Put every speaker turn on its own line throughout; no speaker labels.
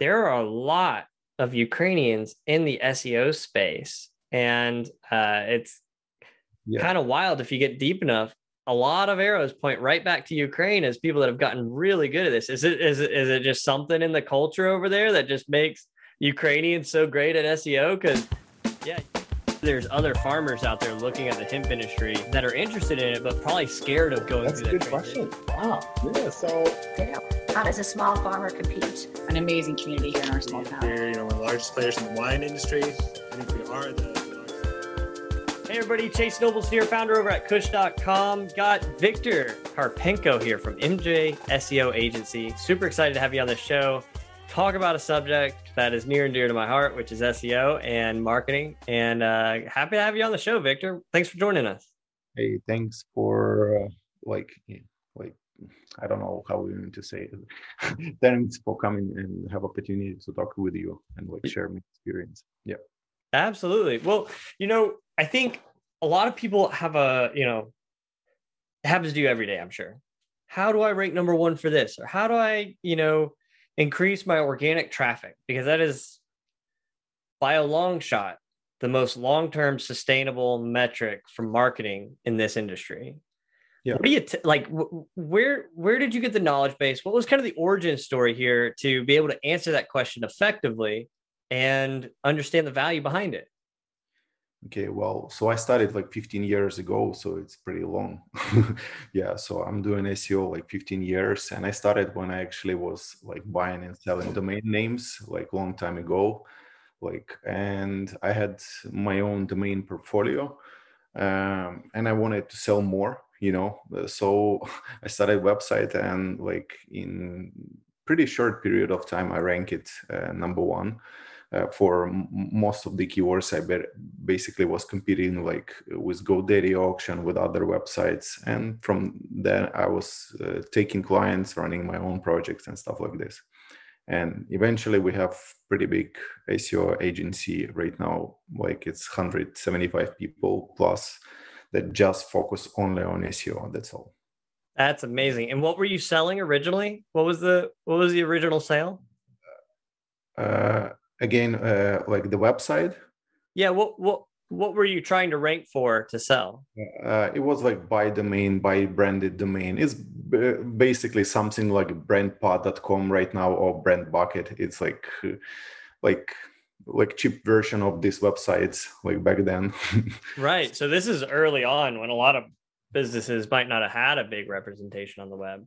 there are a lot of Ukrainians in the SEO space, and uh, it's yeah. kind of wild if you get deep enough. A lot of arrows point right back to Ukraine as people that have gotten really good at this. Is it is it is it just something in the culture over there that just makes Ukrainians so great at SEO? Because yeah there's other farmers out there looking at the hemp industry that are interested in it, but probably scared of going
That's
through
that. That's a good question. Wow. Yeah. So,
how does a small farmer compete?
An amazing community here in our small town.
We're you know one of the largest players in the wine industry. I think we are the.
Hey everybody, Chase Nobles here, founder over at Kush.com. Got Victor Karpenko here from MJ SEO Agency. Super excited to have you on the show talk about a subject that is near and dear to my heart, which is SEO and marketing. And uh, happy to have you on the show, Victor. Thanks for joining us.
Hey, thanks for uh, like like I don't know how we need to say it. thanks for coming and have opportunity to talk with you and like share my experience. Yeah.
Absolutely. Well, you know, I think a lot of people have a, you know, it happens to you every day, I'm sure. How do I rank number one for this? Or how do I, you know, increase my organic traffic because that is by a long shot the most long-term sustainable metric for marketing in this industry. Yeah. What do you t- like where where did you get the knowledge base? What was kind of the origin story here to be able to answer that question effectively and understand the value behind it
Okay, well, so I started like 15 years ago, so it's pretty long. yeah, so I'm doing SEO like 15 years, and I started when I actually was like buying and selling domain names like long time ago, like, and I had my own domain portfolio, um, and I wanted to sell more, you know. So I started website, and like in pretty short period of time, I rank it uh, number one uh, for m- most of the keywords i be- basically was competing like with godaddy auction with other websites. And from then i was uh, taking clients running my own projects and stuff like this. And eventually we have pretty big seo agency right now. Like it's 175 people plus that just focus only on seo that's all.
That's amazing. And what were you selling originally? What was the what was the original sale?
Uh, again uh, like the website?
Yeah what what what were you trying to rank for to sell?
Uh, it was like by domain by branded domain. It's b- basically something like brandpod.com right now or brand bucket it's like like like cheap version of these websites like back then.
Right so this is early on when a lot of businesses might not have had a big representation on the web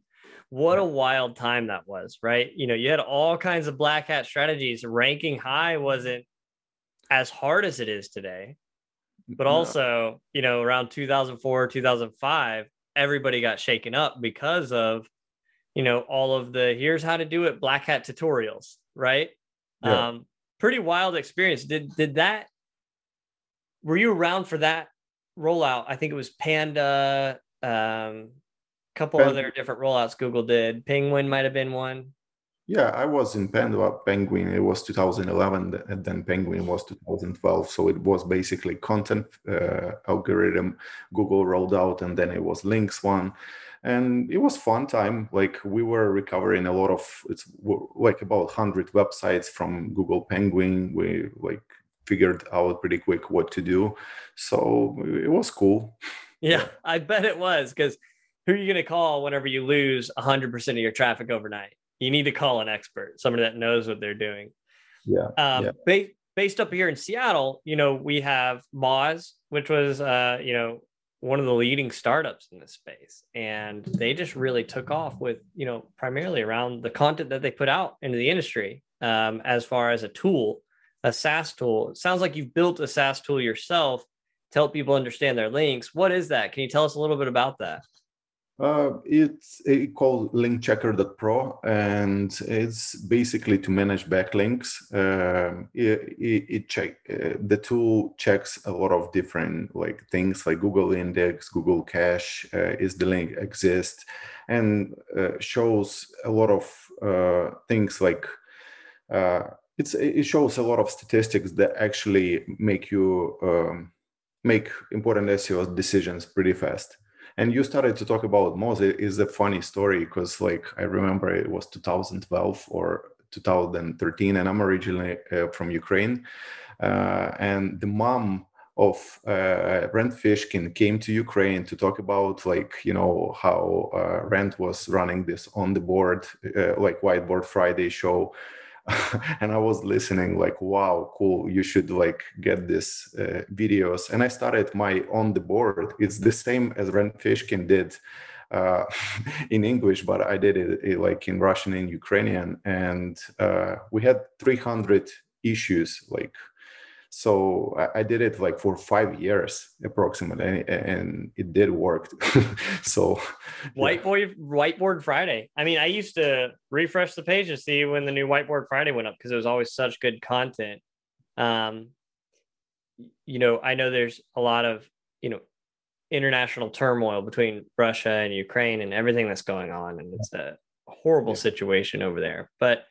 what a wild time that was, right? You know, you had all kinds of black hat strategies. Ranking high wasn't as hard as it is today. But also, you know, around 2004, 2005, everybody got shaken up because of, you know, all of the here's how to do it black hat tutorials, right? Yeah. Um, pretty wild experience. Did did that were you around for that rollout? I think it was Panda, um, couple Pen- other different rollouts Google did. Penguin might have been one.
Yeah, I was in Panda Penguin. It was 2011, and then Penguin was 2012. So it was basically content uh, algorithm Google rolled out, and then it was links one, and it was fun time. Like we were recovering a lot of it's like about 100 websites from Google Penguin. We like figured out pretty quick what to do, so it was cool.
Yeah, yeah. I bet it was because who are you going to call whenever you lose 100% of your traffic overnight? You need to call an expert, somebody that knows what they're doing.
Yeah.
Um, yeah. Ba- based up here in Seattle, you know, we have Moz, which was, uh, you know, one of the leading startups in this space. And they just really took off with, you know, primarily around the content that they put out into the industry um, as far as a tool, a SaaS tool. It sounds like you've built a SaaS tool yourself to help people understand their links. What is that? Can you tell us a little bit about that?
Uh, it's it called linkchecker.pro and it's basically to manage backlinks. Um, it, it, it check uh, the tool checks a lot of different like things like Google Index, Google Cache, uh, is the link exist, and uh, shows a lot of uh, things like uh, it's it shows a lot of statistics that actually make you um, make important SEO decisions pretty fast and you started to talk about Moz is a funny story because like I remember it was 2012 or 2013, and I'm originally uh, from Ukraine. Uh, and the mom of uh, Fishkin came to Ukraine to talk about like you know how uh, Rand was running this on the board uh, like whiteboard Friday show, and I was listening like wow cool you should like get this uh, videos and I started my on the board it's the same as Rand Fishkin did. Uh, in English, but I did it, it, like in Russian and Ukrainian, and uh, we had 300 issues like so I, I, did it like for five years approximately and, and it did work. So
whiteboard whiteboard friday. I mean i used to refresh the page to see when the new whiteboard friday went up because it was always such good content. Um you know i know there's a lot of you know international turmoil between russia and ukraine and everything that's going on and it's a horrible situation over there. But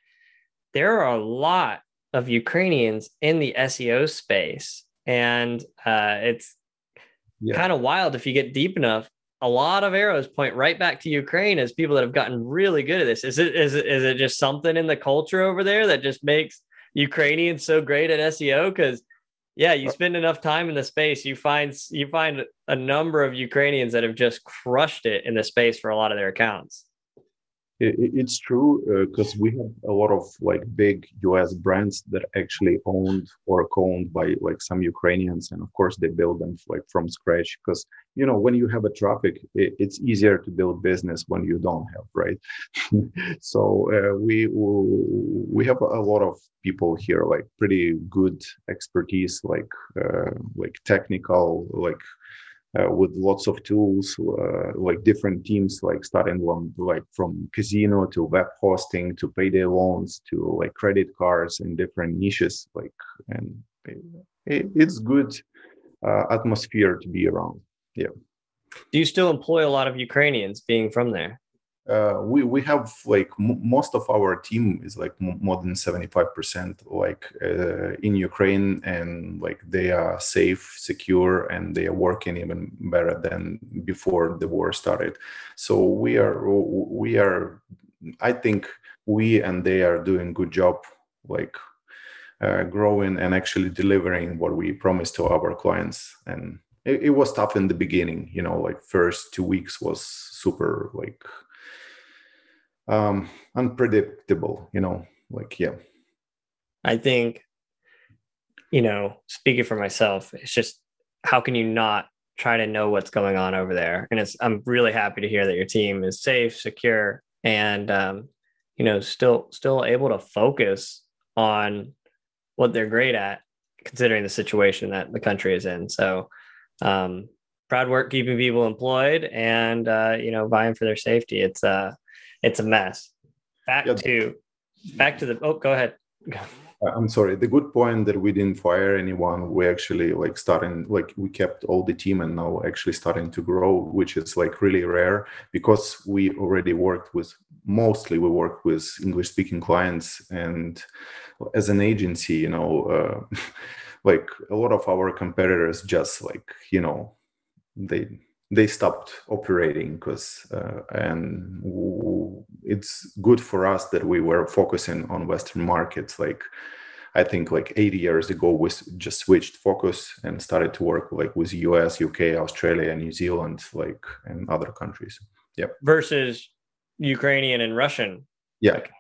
there are a lot of Ukrainians in the SEO space. And uh, it's yeah. kind of wild if you get deep enough. A lot of arrows point right back to Ukraine as people that have gotten really good at this. Is it is it is it just something in the culture over there that just makes Ukrainians so great at SEO? Because yeah, you spend enough time in the space, you find you find a number of Ukrainians that have just crushed it in the space for a lot of their accounts
it's true because uh, we have a lot of like big us brands that actually owned or co-owned by like some ukrainians and of course they build them like from scratch because you know when you have a traffic it, it's easier to build business when you don't have right? So uh, we we have a lot of people here like pretty good expertise like uh, like technical like uh, with lots of tools uh, like different teams like starting from like from casino to web hosting to payday loans to like credit cards and different niches like and it, it's good uh, atmosphere to be around. Yeah.
Do you still employ a lot of ukrainians being from there
uh, we we have like most of our team is like more than 75% like uh, in ukraine and like they are safe secure and they are working even better than before the war started. So we are we are i think we and they are doing good job like uh, growing and actually delivering what we promised to our clients. And it, it was tough in the beginning you know like first two weeks was super like um unpredictable you know like yeah.
I think you know speaking for myself it's just how can you not try to know what's going on over there? And it's i'm really happy to hear that your team is safe secure and um you know still still able to focus on what they're great at considering the situation that the country is in. So um proud work keeping people employed and uh you know vying for their safety. It's uh it's a mess. Back yeah. to back to the oh, go ahead.
Uh, I'm sorry. The good point that we didn't fire anyone. We actually like starting like we kept all the team and now actually starting to grow, which is like really rare because we already worked with mostly we work with English speaking clients and as an agency, you know, uh, like a lot of our competitors just like you know they they stopped operating because uh, and it's good for us that we were focusing on western markets. Like i think like 80 years ago we just switched focus and started to work like with us uk australia new zealand like and other countries. Yeah
versus ukrainian and russian.
Yeah.
Like,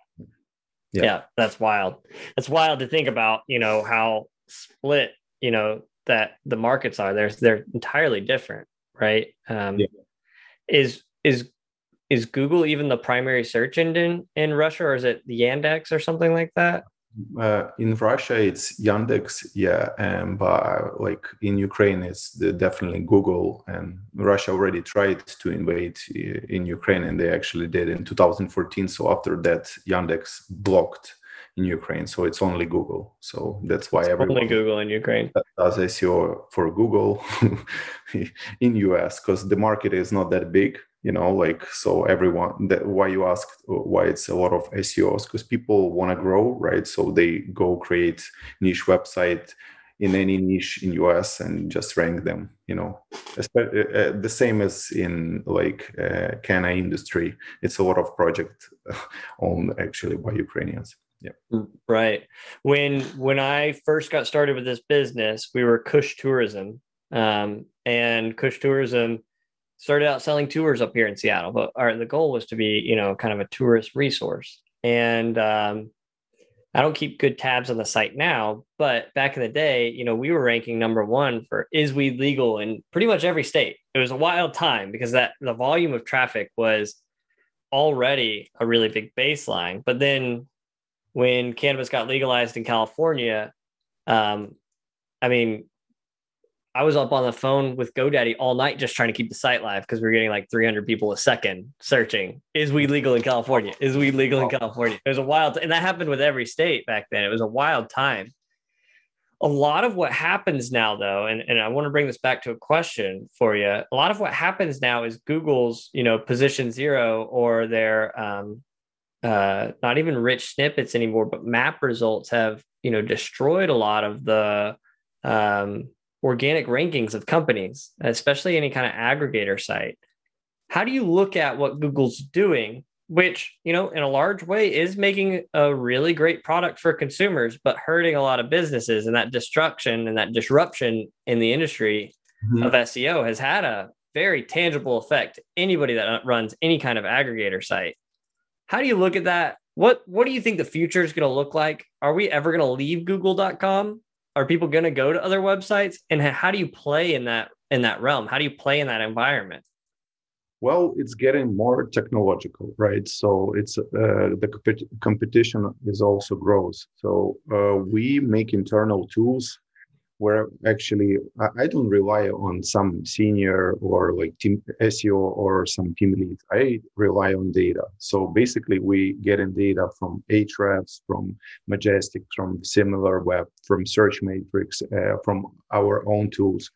yeah. yeah that's wild. It's wild to think about you know how split you know that the markets are. They're they're entirely different right? Um, yeah. Is is is Google even the primary search engine in Russia, or is it Yandex or something like that?
Uh, in Russia, it's Yandex, yeah, and but like in Ukraine, it's definitely Google. And Russia already tried to invade uh, in Ukraine, and they actually did in 2014. So after that, Yandex blocked in Ukraine. So it's only Google. So that's why it's everyone
only Google in Ukraine
does SEO for Google in US because the market is not that big. You know, like so everyone that why you ask why it's a lot of SEOs because people want to grow, right? So they go create niche website in any niche in US and just rank them. You know, uh, the same as in like uh, CANA industry. It's a lot of project owned actually by Ukrainians Yeah.
Right. When when I first got started with this business, we were Kush Tourism, um, and Kush Tourism started out selling tours up here in Seattle. But our the goal was to be, you know, kind of a tourist resource. And um, I don't keep good tabs on the site now, but back in the day, you know, we were ranking number one for is weed legal in pretty much every state. It was a wild time because that the volume of traffic was already a really big baseline. But then when cannabis got legalized in California, um, I mean, I was up on the phone with GoDaddy all night just trying to keep the site live because we are getting like 300 people a second searching. Is weed legal in California? Is weed legal in California? It was a wild, and that happened with every state back then. It was a wild time. A lot of what happens now, though, and, and I want to bring this back to a question for you. A lot of what happens now is Google's, you know, position zero or their um, uh, not even rich snippets anymore, but map results have, you know, destroyed a lot of the um, organic rankings of companies, especially any kind of aggregator site. How do you look at what Google's doing, which, you know, in a large way is making a really great product for consumers, but hurting a lot of businesses and that destruction and that disruption in the industry mm-hmm. of SEO has had a very tangible effect. Anybody that runs any kind of aggregator site. How do you look at that? What what do you think the future is going to look like? Are we ever going to leave google.com are people going to go to other websites? And how do you play in that in that realm? How do you play in that environment?
Well it's getting more technological right? So it's uh, the comp- competition is also grows so uh, we make internal tools where actually I don't rely on some senior or like team SEO or some team lead. I rely on data. So basically, we get in data from Ahrefs, from Majestic, from SimilarWeb, from Searchmetrics, uh, from our own tools,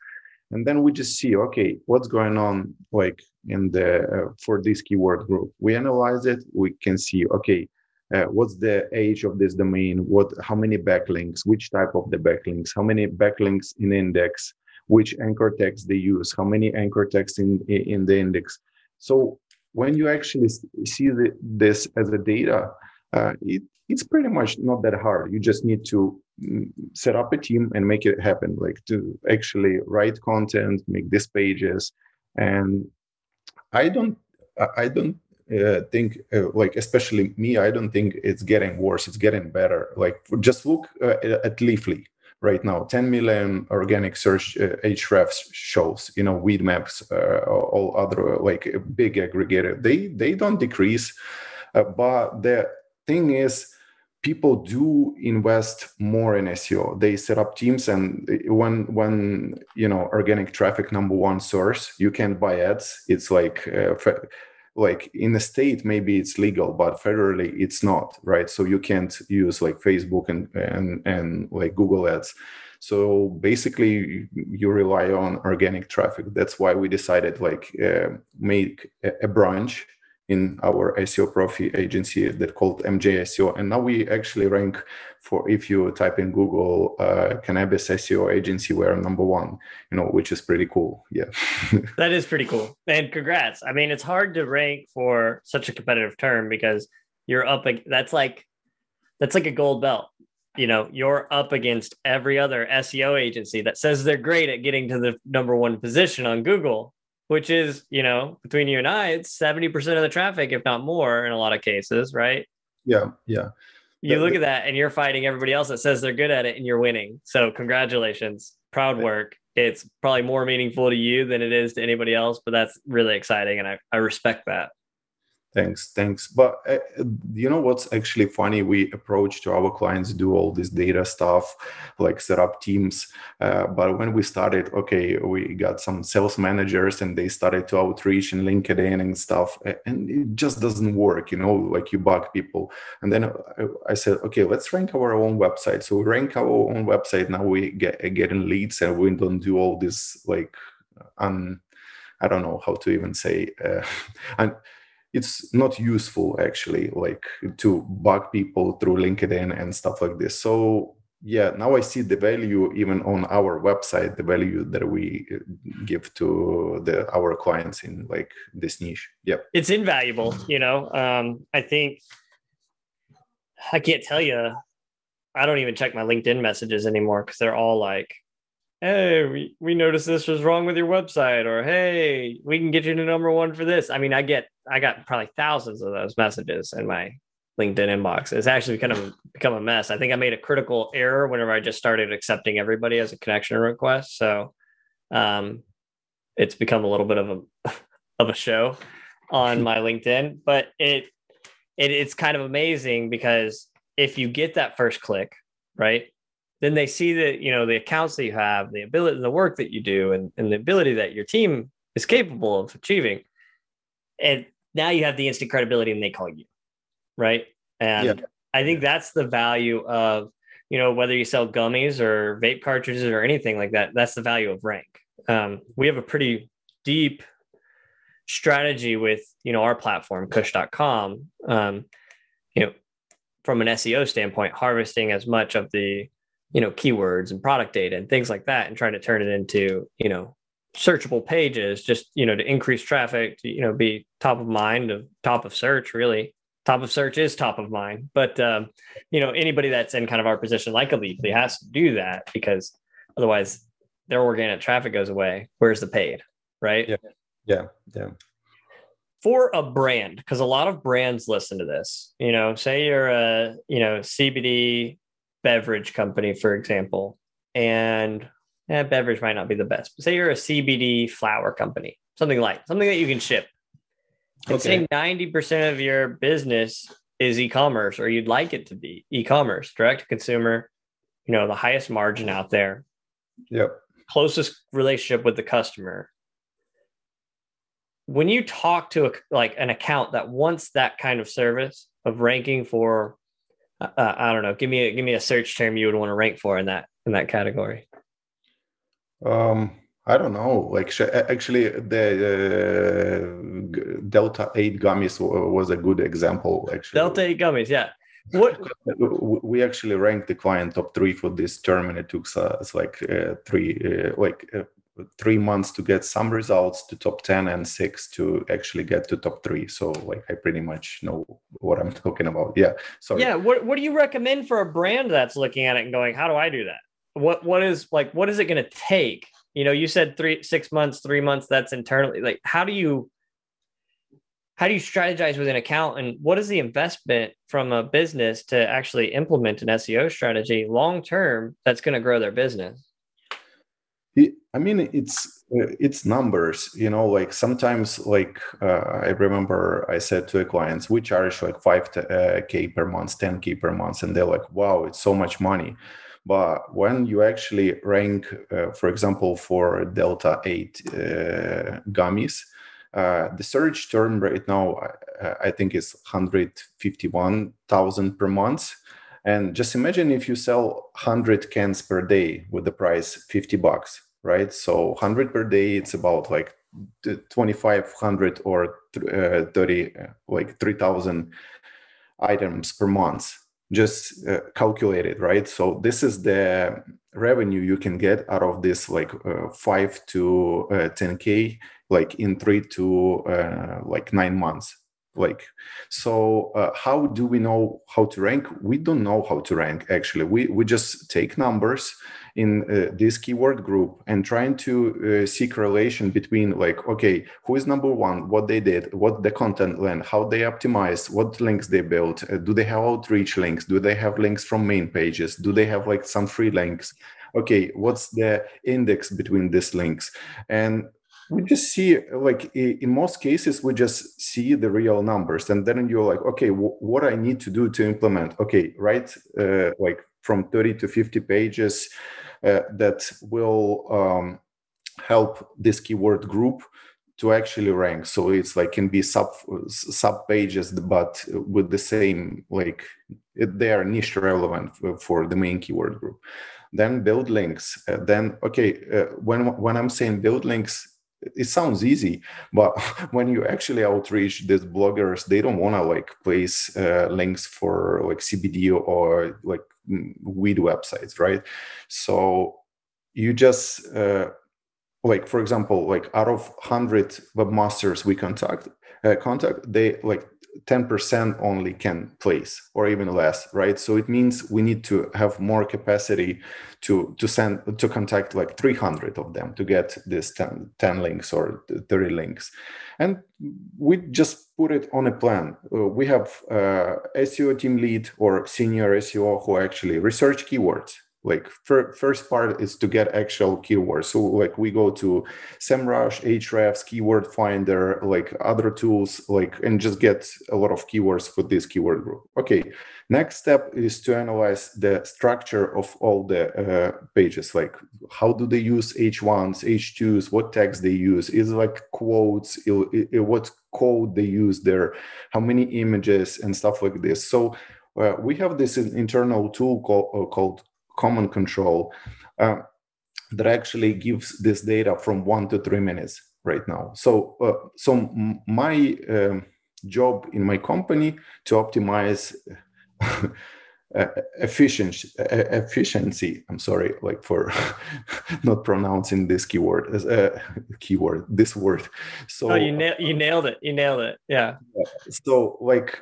and then we just see okay, what's going on like in the uh, for this keyword group. We analyze it. We can see okay, uh, what's the age of this domain? What how many backlinks? Which type of the backlinks? How many backlinks in index? Which anchor text they use? How many anchor text in in the index? So when you actually see the, this as a data uh, it, it's pretty much not that hard. You just need to mm, set up a team and make it happen like to actually write content make these pages. And i don't i don't uh, think uh, like especially me i don't think it's getting worse it's getting better. Like just look uh, at leafly right now 10 million organic search uh, hrefs shows you know Weedmaps uh, all other like big aggregator. They they don't decrease uh, but the thing is people do invest more in seo they set up teams and when when you know organic traffic number one source you can buy ads. It's like uh, like in the state maybe it's legal but federally it's not right? So you can't use like facebook and and and like google ads. So basically you rely on organic traffic. That's why we decided like uh, make a branch in our SEOProfy agency that called MJ SEO. And now we actually rank for if you type in Google uh, cannabis SEO agency, we're number one, you know, which is pretty cool. Yeah.
that is pretty cool. And congrats. I mean, it's hard to rank for such a competitive term because you're up, that's like, that's like a gold belt. You know, you're up against every other SEO agency that says they're great at getting to the number one position on Google which is, you know, between you and I, it's 70% of the traffic, if not more in a lot of cases, right?
Yeah. Yeah.
You look at that and you're fighting everybody else that says they're good at it and you're winning. So congratulations. Proud work. It's probably more meaningful to you than it is to anybody else, but that's really exciting. And I, I respect that.
Thanks, thanks. But uh, you know what's actually funny? We approach to our clients, do all this data stuff, like set up teams. Uh, but when we started, okay, we got some sales managers, and they started to outreach and LinkedIn and stuff, and it just doesn't work. You know, like you bug people. And then I said, okay, let's rank our own website. So we rank our own website. Now we get getting leads, and we don't do all this like, I don't know how to even say, uh, and it's not useful actually like to bug people through linkedin and stuff like this. So yeah now i see the value even on our website the value that we uh, give to the our clients in like this niche. Yeah
it's invaluable you know? Um i think I can't tell you. I don't even check my LinkedIn messages anymore because they're all like, "Hey, we, we noticed this was wrong with your website," or "Hey, we can get you to number one for this." I mean, I get I got probably thousands of those messages in my LinkedIn inbox. It's actually kind of become a mess. I think I made a critical error whenever I just started accepting everybody as a connection request. So, um, it's become a little bit of a of a show on my LinkedIn, but it it, it's kind of amazing because if you get that first click, right, then they see that you know the accounts that you have, the ability, and the work that you do, and, and the ability that your team is capable of achieving, and now you have the instant credibility, and they call you, right? And yeah. I think that's the value of you know whether you sell gummies or vape cartridges or anything like that. That's the value of rank. Um, we have a pretty deep strategy with you know our platform kush.com um, you know from an seo standpoint harvesting as much of the you know keywords and product data and things like that and trying to turn it into you know searchable pages just you know to increase traffic to you know be top of mind of top of search really. Top of search is top of mind. But um, you know anybody that's in kind of our position like a leafly has to do that because otherwise their organic traffic goes away. Where's the paid right?
Yeah. Yeah, yeah.
For a brand, because a lot of brands listen to this. You know, say you're a you know CBD beverage company, for example, and yeah, beverage might not be the best. But say you're a CBD flower company, something like something that you can ship. And okay. say ninety percent of your business is e-commerce, or you'd like it to be e-commerce, direct to consumer. You know, the highest margin out there.
Yep.
Closest relationship with the customer when you talk to a, like an account that wants that kind of service of ranking for uh, uh, i don't know. Give me a give me a search term you would want to rank for in that in that category.
Um i don't know. Like actually the uh, delta 8 gummies was a good example actually.
Delta 8 gummies yeah. What
we actually ranked the client top three for this term and it took us like uh, three uh, like uh, three months to get some results to top 10 and six to actually get to top three. So like i pretty much know what i'm talking about. Yeah so
yeah what, what do you recommend for a brand that's looking at it and going how do i do that? What what is like what is it going to take? You know you said three six months three months that's internally like how do you how do you strategize with an account and what is the investment from a business to actually implement an seo strategy long term that's going to grow their business
I mean, it's it's numbers. You know, like sometimes, like uh, I remember I said to a clients, we charge like five uh, k per month, ten k per month, and they're like, "Wow, it's so much money." But when you actually rank, uh, for example, for Delta Eight uh, gummies, uh, the search term right now, I think, is hundred fifty one thousand per month. And just imagine if you sell 100 cans per day with the price 50 bucks right? So 100 per day, it's about like 2,500 or uh, 30, uh, like 3,000 items per month, just uh, calculated, right? So this is the revenue you can get out of this like uh, 5 to 10K, uh, like in three to uh, like nine months like so uh, how do we know how to rank we don't know how to rank actually we we just take numbers in uh, this keyword group and trying to uh, see correlation between like okay who is number one what they did what the content land how they optimized what links they built uh, do they have outreach links do they have links from main pages do they have like some free links? Okay what's the index between these links? And we just see like in most cases we just see the real numbers and then you're like okay w- what i need to do to implement? Okay right uh, like from 30 to 50 pages that will um, help this keyword group to actually rank. So it's like can be sub sub pages but with the same like they are niche relevant for the main keyword group. Then build links. Uh, then okay uh, when when i'm saying build links it sounds easy but when you actually outreach these bloggers they don't want to like place uh, links for like cbd or like mm, weed websites right? So you just uh, like for example like out of 100 webmasters we contact uh, contact they like 10% only can place or even less right? So it means we need to have more capacity to to send to contact like 300 of them to get this 10, 10 links or 30 links. And we just put it on a plan. Uh, we have uh, seo team lead or senior seo who actually research keywords like fir- first part is to get actual keywords. So like we go to semrush ahrefs keyword finder like other tools like and just get a lot of keywords for this keyword group. Okay next step is to analyze the structure of all the uh, pages. Like how do they use h1s h2s what tags they use? Is like quotes? Il- il- what code they use there? How many images and stuff like this? So uh, we have this internal tool uh, called common control uh, that actually gives this data from one to three minutes right now. So, uh, so m- my um, job in my company to optimize uh, efficiency, efficiency. I'm sorry, like for not pronouncing this keyword as a keyword, this word. So
oh, you na- you nailed it. You nailed it. Yeah.
So like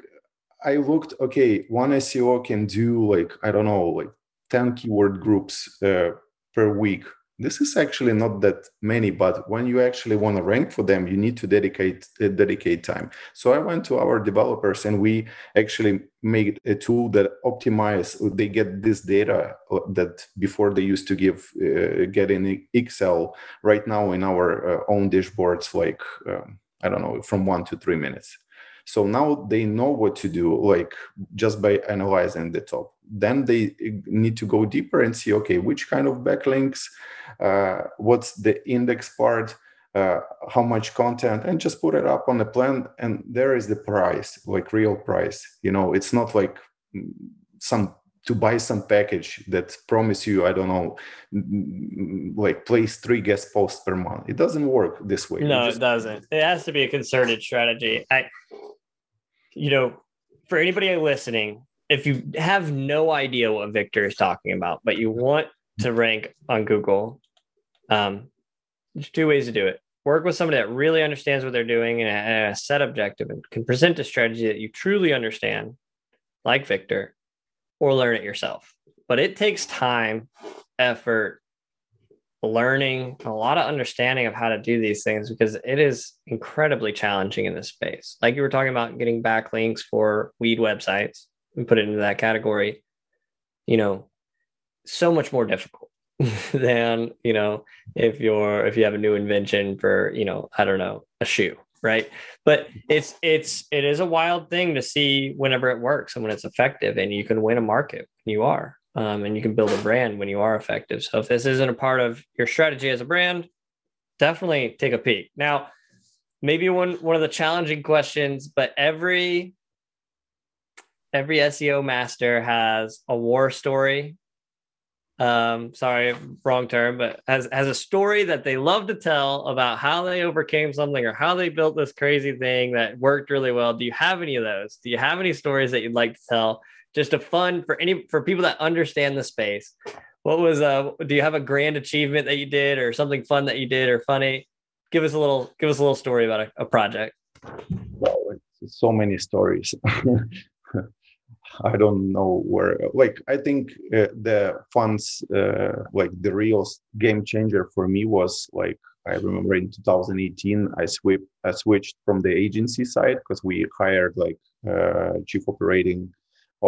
I looked, okay, one SEO can do like I don't know, like 10 keyword groups uh, per week. This is actually not that many but when you actually want to rank for them you need to dedicate uh, dedicate time. So i went to our developers and we actually made a tool that optimize they get this data uh, that before they used to give uh, get in excel right now in our uh, own dashboards like um, i don't know from one to three minutes so now they know what to do like just by analyzing the top then they need to go deeper and see okay which kind of backlinks uh, what's the index part uh, how much content and just put it up on the plan and there is the price like real price you know it's not like mm, some to buy some package that promise you i don't know mm, like place three guest posts per month it doesn't work this way
No,
just,
it doesn't. It has to be a concerted strategy. I, you know, for anybody listening, if you have no idea what Victor is talking about, but you want to rank on Google, um, there's two ways to do it. Work with somebody that really understands what they're doing and a set objective and can present a strategy that you truly understand, like Victor, or learn it yourself. But it takes time, effort, learning, a lot of understanding of how to do these things because it is incredibly challenging in this space. Like you were talking about getting backlinks for weed websites and put it into that category, you know, so much more difficult than, you know, if you're if you have a new invention for, you know, I don't know, a shoe, right? But it's it's it is a wild thing to see whenever it works and when it's effective and you can win a market you are um, and you can build a brand when you are effective. So if this isn't a part of your strategy as a brand, definitely take a peek. Now, maybe one one of the challenging questions, but every every SEO master has a war story. Um, sorry, wrong term, but has has a story that they love to tell about how they overcame something or how they built this crazy thing that worked really well. Do you have any of those? Do you have any stories that you'd like to tell? Just a fun for any for people that understand the space. What was uh do you have a grand achievement that you did or something fun that you did or funny? Give us a little give us a little story about a, a project.
It's so many stories. I don't know where. Like, I think uh, the funds, uh, like the real game changer for me was like I remember in 2018 I switched I switched from the agency side because we hired like uh, chief operating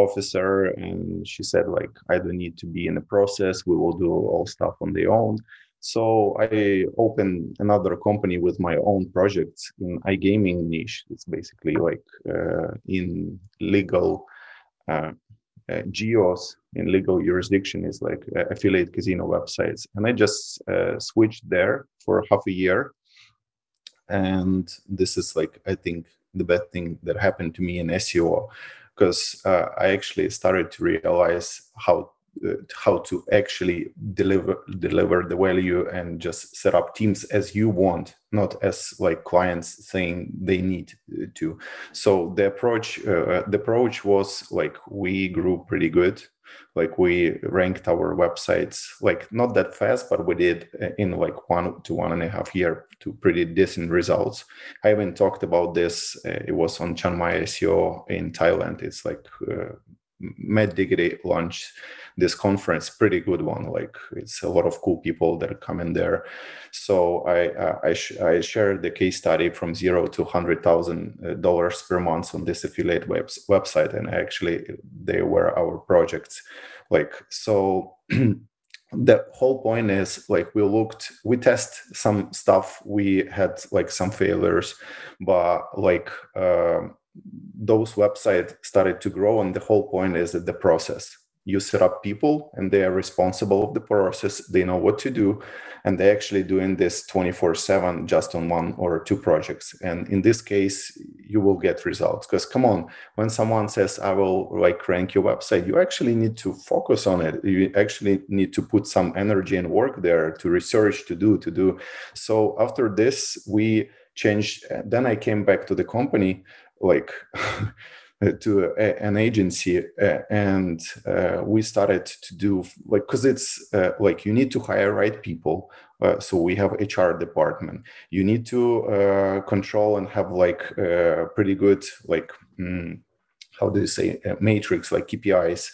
officer, and she said like I don't need to be in the process. We will do all stuff on their own. So I opened another company with my own projects in iGaming niche. It's basically like uh, in legal uh, uh, geos in legal jurisdiction is like uh, affiliate casino websites, and I just uh, switched there for half a year. And this is like I think the best thing that happened to me in SEO because uh, I actually started to realize how uh, how to actually deliver deliver the value and just set up teams as you want not as like clients saying they need to. So the approach uh, the approach was like we grew pretty good like we ranked our websites like not that fast but we did uh, in like one to one and a half year to pretty decent results. I even talked about this uh, it was on chiang mai seo in thailand. It's like uh, Diggity launched this conference, pretty good one. Like it's a lot of cool people that come in there. So I uh, I, sh- I, shared the case study from zero to hundred thousand uh, dollars per month on this affiliate webs- website, and actually they were our projects. Like so. the whole point is like we looked we test some stuff we had like some failures but like um, those websites started to grow and the whole point is that the process. You set up people and they are responsible of the process. They know what to do and they're actually doing this 24 7 just on one or two projects. And in this case you will get results. Because come on when someone says i will like rank your website you actually need to focus on it. You actually need to put some energy and work there to research to do to do. So after this we changed then i came back to the company like to a, an agency uh, and uh, we started to do like because it's uh, like you need to hire right people uh, so we have hr department. You need to uh, control and have like uh, pretty good like mm, how do you say matrix like kpis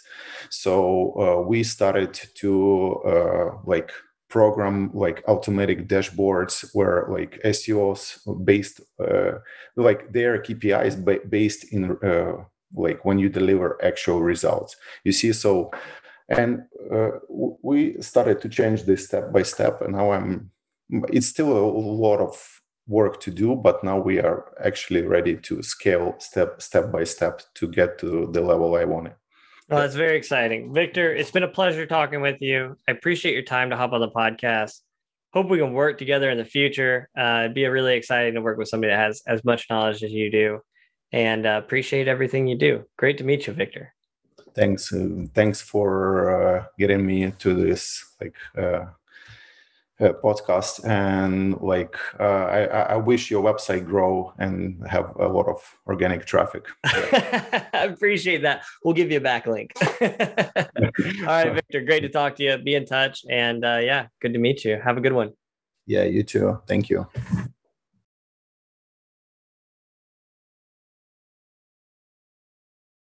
so we started to like program like automatic dashboards where like SEOs based uh, like their KPIs based in uh, like when you deliver actual results. You see, so and uh, we started to change this step by step, and now I'm. It's still a lot of work to do, but now we are actually ready to scale step step by step to get to the level I wanted.
Well, that's very exciting. Victor, it's been a pleasure talking with you. I appreciate your time to hop on the podcast. Hope we can work together in the future. Uh, it'd be really exciting to work with somebody that has as much knowledge as you do and uh, appreciate everything you do. Great to meet you, Victor.
Thanks. Uh, thanks for uh, getting me to this like uh, podcast. And like uh, I, I wish your website grow and have a lot of organic traffic.
I appreciate that. We'll give you a backlink. All right victor great to talk to you. Be in touch. And uh, yeah good to meet you. Have a good one.
Yeah you too. Thank you